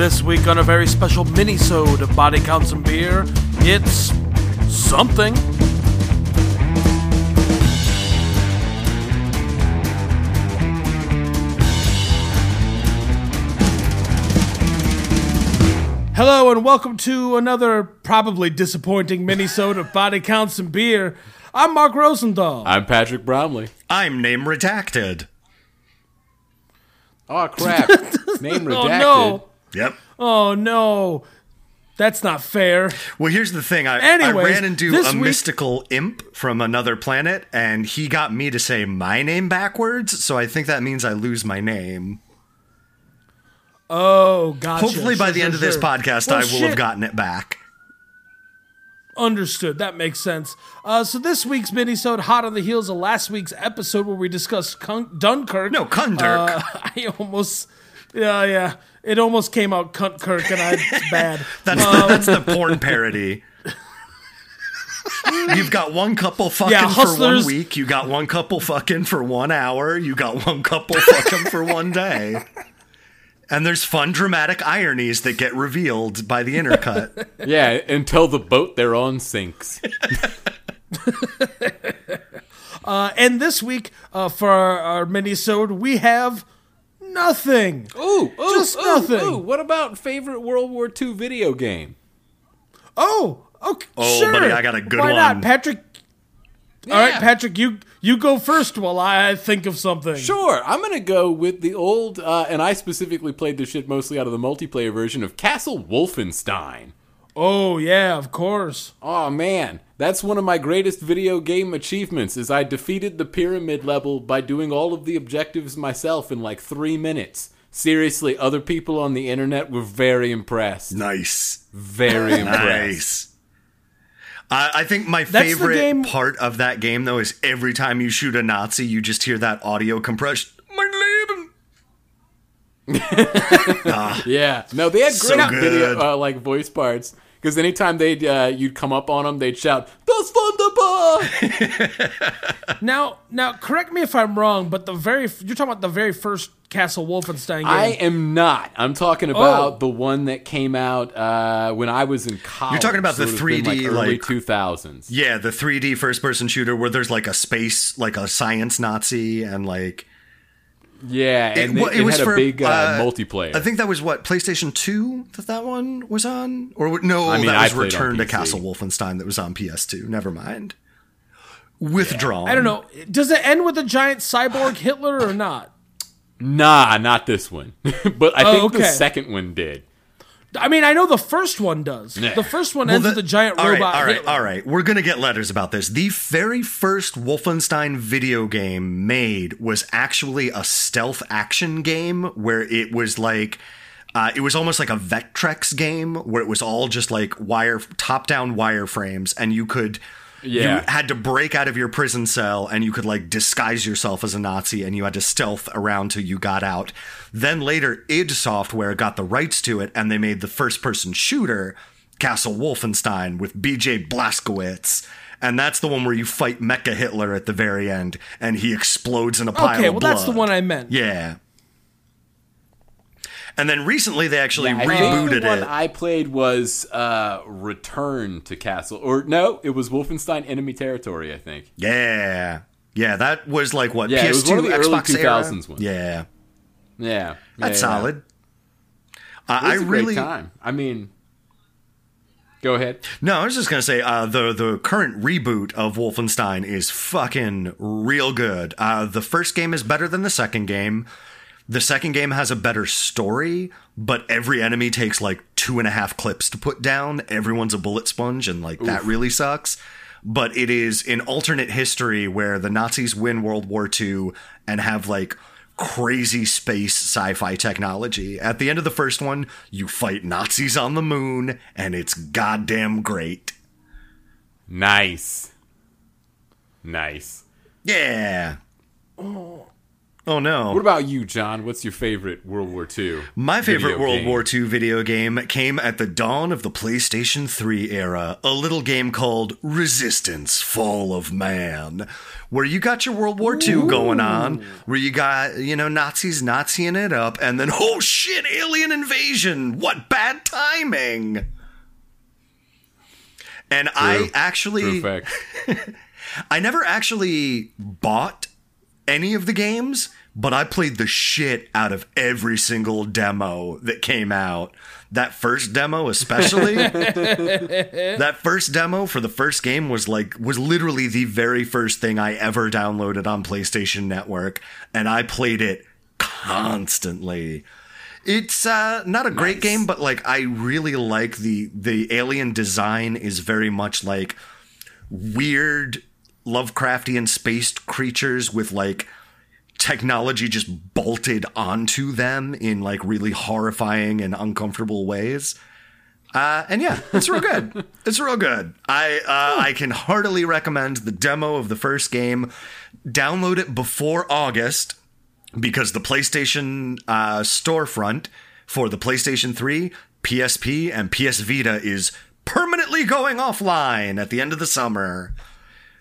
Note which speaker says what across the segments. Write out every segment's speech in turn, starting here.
Speaker 1: This week on a very special mini-sode of Body Counts and Beer, it's something. Hello and welcome to another probably disappointing mini-sode of Body Counts and Beer. I'm Mark Rosenthal.
Speaker 2: I'm Patrick Bromley.
Speaker 3: I'm name redacted.
Speaker 2: Oh crap! Name redacted.
Speaker 1: Oh no!
Speaker 3: Yep.
Speaker 1: Oh no! That's not fair.
Speaker 3: Well, here's the thing. I,
Speaker 1: Anyways,
Speaker 3: I ran into a
Speaker 1: week-
Speaker 3: mystical imp from another planet, and he got me to say my name backwards. So I think that means I lose my name.
Speaker 1: Oh, gotcha.
Speaker 3: Hopefully, by
Speaker 1: Sure,
Speaker 3: the
Speaker 1: sure,
Speaker 3: end of this
Speaker 1: sure.
Speaker 3: podcast,
Speaker 1: Well,
Speaker 3: I will
Speaker 1: shit.
Speaker 3: have gotten it back.
Speaker 1: Understood. That makes sense. Uh, so this week's minisode, hot on the heels of last week's episode where we discussed Dunkirk.
Speaker 3: No, Kundurk.
Speaker 1: Uh, I almost, yeah, yeah, it almost came out Cunt Kirk, and I it's bad.
Speaker 3: That's the, that's the porn parody. You've got one couple fucking
Speaker 1: Yeah,
Speaker 3: for one week. You got one couple fucking for one hour. You got one couple fucking for one day. And there's fun dramatic ironies that get revealed by the intercut.
Speaker 2: Yeah, until the boat they're on sinks.
Speaker 1: Uh, and this week, uh, for our, our minisode, we have nothing.
Speaker 2: Ooh, ooh,
Speaker 1: Just
Speaker 2: ooh,
Speaker 1: nothing.
Speaker 2: ooh. What about favorite World War II video game?
Speaker 1: Oh, okay,
Speaker 3: Oh,
Speaker 1: sure.
Speaker 3: buddy, I got a good
Speaker 1: Why
Speaker 3: one.
Speaker 1: not, Patrick? All right, Patrick, you you go first while I think of something.
Speaker 2: Sure, I'm gonna go with the old, uh, and I specifically played this shit mostly out of the multiplayer version of Castle Wolfenstein.
Speaker 1: Oh yeah, of course.
Speaker 2: Oh man, that's one of my greatest video game achievements. Is I defeated the pyramid level by doing all of the objectives myself in like three minutes. Seriously, other people on the internet were very impressed.
Speaker 3: Nice.
Speaker 2: Very impressed.
Speaker 3: Nice. I I think my
Speaker 1: That's
Speaker 3: favorite
Speaker 1: game-
Speaker 3: part of that game, though, is every time you shoot a Nazi, you just hear that audio compression. Mein Leben.
Speaker 2: Yeah, no, they had great
Speaker 3: good.
Speaker 2: video, uh, like voice parts. Because anytime they'd uh, you'd come up on them, they'd shout "Das Wunderbar!"
Speaker 1: Now, now, correct me if I'm wrong, but the very you're talking about the very first Castle Wolfenstein game.
Speaker 2: I am not. I'm talking about
Speaker 1: Oh.
Speaker 2: the one that came out uh, when I was in college.
Speaker 3: You're talking about
Speaker 2: so
Speaker 3: the
Speaker 2: it would've been,
Speaker 3: 3D,
Speaker 2: like, early
Speaker 3: like-
Speaker 2: 2000s.
Speaker 3: Yeah, the 3D first person shooter where there's like a space, like a science Nazi, and like.
Speaker 2: Yeah, and
Speaker 3: well,
Speaker 2: it, it had a big uh, multiplayer.
Speaker 3: I think that was what PlayStation Two that that one was on, or no,
Speaker 2: I mean,
Speaker 3: that
Speaker 2: I
Speaker 3: was
Speaker 2: played
Speaker 3: Return to Castle Wolfenstein that was on PS2. Never mind. Withdrawn.
Speaker 1: I don't know. Does it end with a giant cyborg Hitler or not?
Speaker 2: nah, not this one. but I
Speaker 1: Oh,
Speaker 2: think the second one did.
Speaker 1: I mean, I know the first one does. Yeah. The first one ends
Speaker 3: the-
Speaker 1: with a giant
Speaker 3: all right,
Speaker 1: robot.
Speaker 3: all right, all right. We're gonna get letters about this. The very first Wolfenstein video game made was actually a stealth action game where it was like. Uh, it was almost like a Vectrex game where it was all just like wire top down wireframes, and you could
Speaker 2: Yeah.
Speaker 3: you had to break out of your prison cell and you could like disguise yourself as a Nazi and you had to stealth around till you got out. Then later, id Software got the rights to it and they made the first person shooter, Castle Wolfenstein, with BJ Blazkowicz. And that's the one where you fight Mecha Hitler at the very end and he explodes in a pile
Speaker 1: Okay,
Speaker 3: of
Speaker 1: well, that's the one I meant.
Speaker 3: Yeah. And then recently they actually
Speaker 2: I think
Speaker 3: rebooted
Speaker 2: the one
Speaker 3: it.
Speaker 2: I played was uh, Return to Castle, or no, it was Wolfenstein Enemy Territory. I think.
Speaker 3: yeah. Yeah, that was like what
Speaker 2: Yeah,
Speaker 3: PS2
Speaker 2: it was one of the early
Speaker 3: Xbox era?
Speaker 2: 2000s ones.
Speaker 3: Yeah.
Speaker 2: Yeah,
Speaker 3: That's
Speaker 2: yeah, yeah.
Speaker 3: solid. Uh,
Speaker 2: It
Speaker 3: I really
Speaker 2: time. I mean, go ahead.
Speaker 3: no. I was just gonna say uh, the the current reboot of Wolfenstein is fucking real good. Uh, the first game is better than the second game. The second game has a better story, but every enemy takes like two and a half clips to put down. Everyone's a bullet sponge, and like that really sucks. But it is an alternate history where the Nazis win World War II and have like crazy space sci-fi technology. At the end of the first one, you fight Nazis on the moon, and it's goddamn great.
Speaker 2: Nice, nice.
Speaker 3: Yeah. Oh Oh, no.
Speaker 2: What about you, John? What's your favorite World War II?
Speaker 3: My favorite World
Speaker 2: game?
Speaker 3: War II video game came at the dawn of the PlayStation 3 era, a little game called Resistance Fall of Man, where you got your World War II going on, where you got, you know, Nazis Naziing it up, and then, oh shit, alien invasion! What bad timing! And I actually.
Speaker 2: True.
Speaker 3: I never actually bought any of the games, but I played the shit out of every single demo that came out. That first demo, especially, that first demo for the first game was like, was literally the very first thing I ever downloaded on PlayStation Network, and I played it constantly. It's uh, not a great
Speaker 2: Nice.
Speaker 3: game, but like I really like the the alien design is very much like weird Lovecraftian space creatures with like technology just bolted onto them in like really horrifying and uncomfortable ways. Uh, and yeah, it's real good. it's real good. I uh, I can heartily recommend the demo of the first game. Download it before August because the PlayStation uh, storefront for the PlayStation 3, PSP, and PS Vita is permanently going offline at the end of the summer.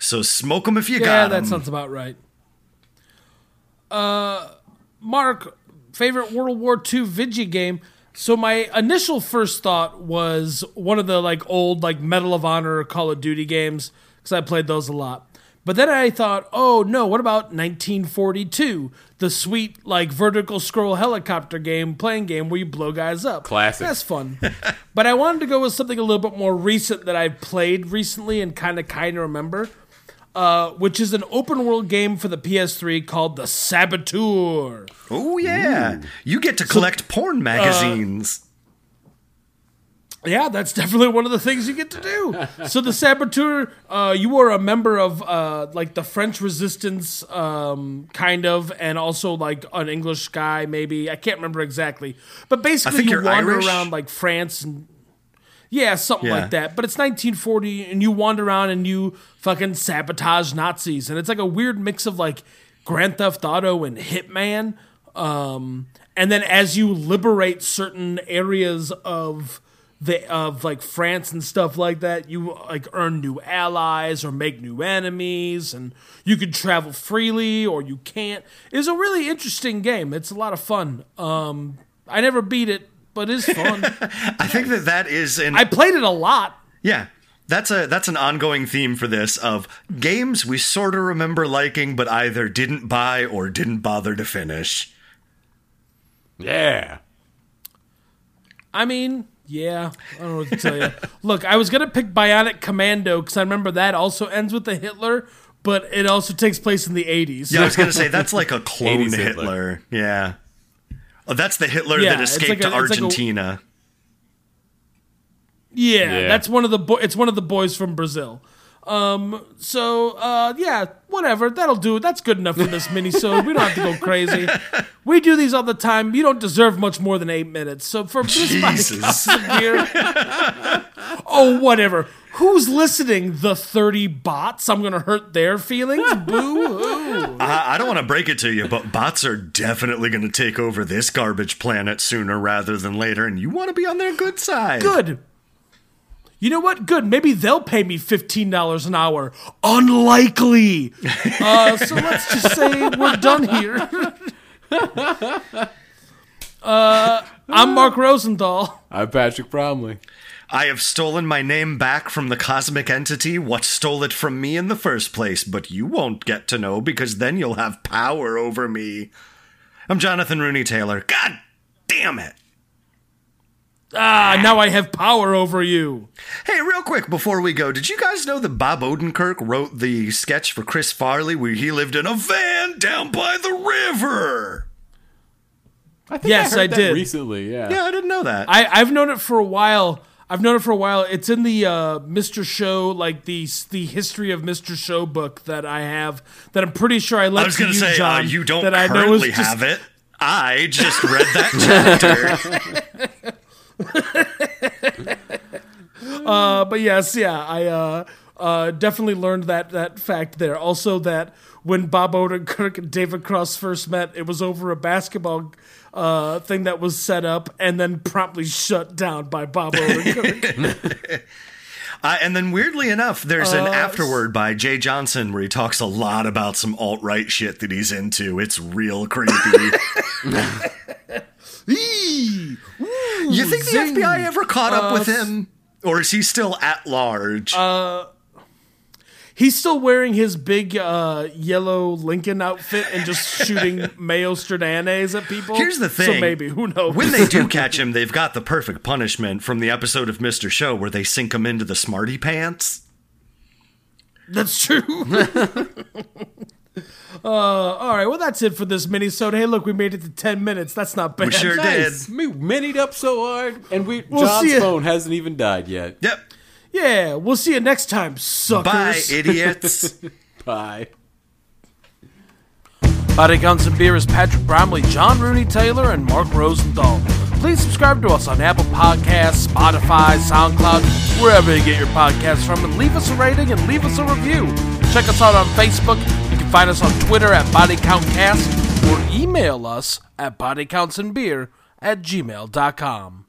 Speaker 3: So smoke them if you
Speaker 1: Yeah,
Speaker 3: got them.
Speaker 1: Yeah, that sounds about right. Uh, Mark, favorite World War II video game. So my initial first thought was one of the like old like Medal of Honor Call of Duty games because I played those a lot. But then I thought, oh no, what about 1942, the sweet like vertical scroll helicopter game, playing game where you blow guys up.
Speaker 2: Classic.
Speaker 1: That's fun. but I wanted to go with something a little bit more recent that I've played recently and kind of kind of remember uh, which is an open world game for the PS3 called The Saboteur.
Speaker 3: oh yeah, you get to collect porn magazines.
Speaker 1: Yeah, that's definitely one of the things you get to do. so the Saboteur, uh, you are a member of uh, like the French Resistance, um, kind of, and also like an English guy, maybe I can't remember exactly. But basically,
Speaker 3: think
Speaker 1: you
Speaker 3: you're
Speaker 1: wander
Speaker 3: Irish.
Speaker 1: around like France and yeah, something
Speaker 3: Yeah.
Speaker 1: like that. But it's 1940, and you wander around and you fucking sabotage Nazis, and it's like a weird mix of like Grand Theft Auto and Hitman. Um, and then as you liberate certain areas of the of like France and stuff like that, you like earn new allies or make new enemies, and you can travel freely or you can't. It's a really interesting game. It's a lot of fun. Um, I never beat it, but it's fun.
Speaker 3: I think that that is an
Speaker 1: I played it a lot.
Speaker 3: yeah. That's a that's an ongoing theme for this of games we sort of remember liking, but either didn't buy or didn't bother to finish.
Speaker 2: Yeah.
Speaker 1: I mean, yeah, I don't know what to tell you. Look, I was gonna pick Bionic Commando because I remember that also ends with the Hitler, but it also takes place in the '80s.
Speaker 3: Yeah, I was gonna say that's like a clone Hitler.
Speaker 2: Hitler.
Speaker 3: Yeah. Oh, that's the Hitler
Speaker 1: Yeah,
Speaker 3: that escaped
Speaker 1: like a-
Speaker 3: to
Speaker 1: it's like a-
Speaker 3: Argentina.
Speaker 1: Yeah,
Speaker 2: Yeah.
Speaker 1: that's one of the bo- it's one of the boys from Brazil. Um, so uh, yeah, whatever, that'll do. That's good enough for this mini So We don't have to go crazy. We do these all the time. You don't deserve much more than eight minutes. So for this
Speaker 3: Jesus.
Speaker 1: podcast here, oh whatever. Who's listening? The thirty bots. I'm gonna hurt their feelings. Boo hoo.
Speaker 3: I, I don't want to break it to you, but bots are definitely going to take over this garbage planet sooner rather than later, and you want to be on their good side.
Speaker 1: Good. You know what? Good. Maybe they'll pay me fifteen dollars an hour. Unlikely. Uh, so let's just say we're done here. uh, I'm Mark Rosenthal.
Speaker 2: I'm Patrick Bromley.
Speaker 3: I have stolen my name back from the cosmic entity what stole it from me in the first place, but you won't get to know because then you'll have power over me. I'm Jonathan Rooney Taylor. God damn it.
Speaker 1: Ah, now I have power over you.
Speaker 3: Hey, real quick before we go, did you guys know that Bob Odenkirk wrote the sketch for Chris Farley where he lived in a van down by the river?
Speaker 2: I think
Speaker 1: Yes,
Speaker 2: I, heard
Speaker 1: I
Speaker 2: that
Speaker 1: did.
Speaker 2: recently. Yeah.
Speaker 3: Yeah, I didn't know that.
Speaker 1: I, I've known it for a while. I've known it for a while. It's in the uh, Mr. Show, like the the history of Mr. Show book that I have. That I'm pretty sure I left
Speaker 3: I was going
Speaker 1: you,
Speaker 3: to say,
Speaker 1: John.
Speaker 3: uh, you don't
Speaker 1: that I know
Speaker 3: currently
Speaker 1: is just-
Speaker 3: have it. I just read that chapter.
Speaker 1: Uh, but yes, yeah, I uh, Uh, definitely learned that that fact there. Also, that when Bob Odenkirk and David Cross first met, it was over a basketball uh, thing that was set up and then promptly shut down by Bob Odenkirk.
Speaker 3: Uh, and then, weirdly enough, there's an
Speaker 1: Uh,
Speaker 3: afterword by Jay Johnston where he talks a lot about some alt right shit that he's into. It's real creepy.
Speaker 1: Eee! Ooh,
Speaker 3: you think the. FBI ever caught up with
Speaker 1: Uh,
Speaker 3: him? Or is he still at large?
Speaker 1: He's still wearing his big uh, yellow Lincoln outfit and just shooting Mayo Stradanes at people.
Speaker 3: Here's the thing.
Speaker 1: So maybe who knows?
Speaker 3: when they do catch him, they've got the perfect punishment from the episode of Mr. Show where they sink him into the smarty pants.
Speaker 1: That's true. uh, all right, well that's it for this mini-sode. Hey, look, we made it to ten minutes. That's not bad.
Speaker 3: We sure
Speaker 2: Nice.
Speaker 3: did.
Speaker 2: We minied up so hard, and we
Speaker 1: We'll
Speaker 2: John's phone hasn't even died yet.
Speaker 3: Yep.
Speaker 1: Yeah, we'll see you next time, suckers.
Speaker 3: Bye, idiots.
Speaker 2: Bye.
Speaker 1: Body Counts and Beer is Patrick Bromley, John Rooney Taylor, and Mark Rosenthal. Please subscribe to us on Apple Podcasts, Spotify, SoundCloud, wherever you get your podcasts from, and leave us a rating and leave us a review. Check us out on Facebook. You can find us on Twitter at BodyCountCast or email us at bodycountsandbeer at gmail.com.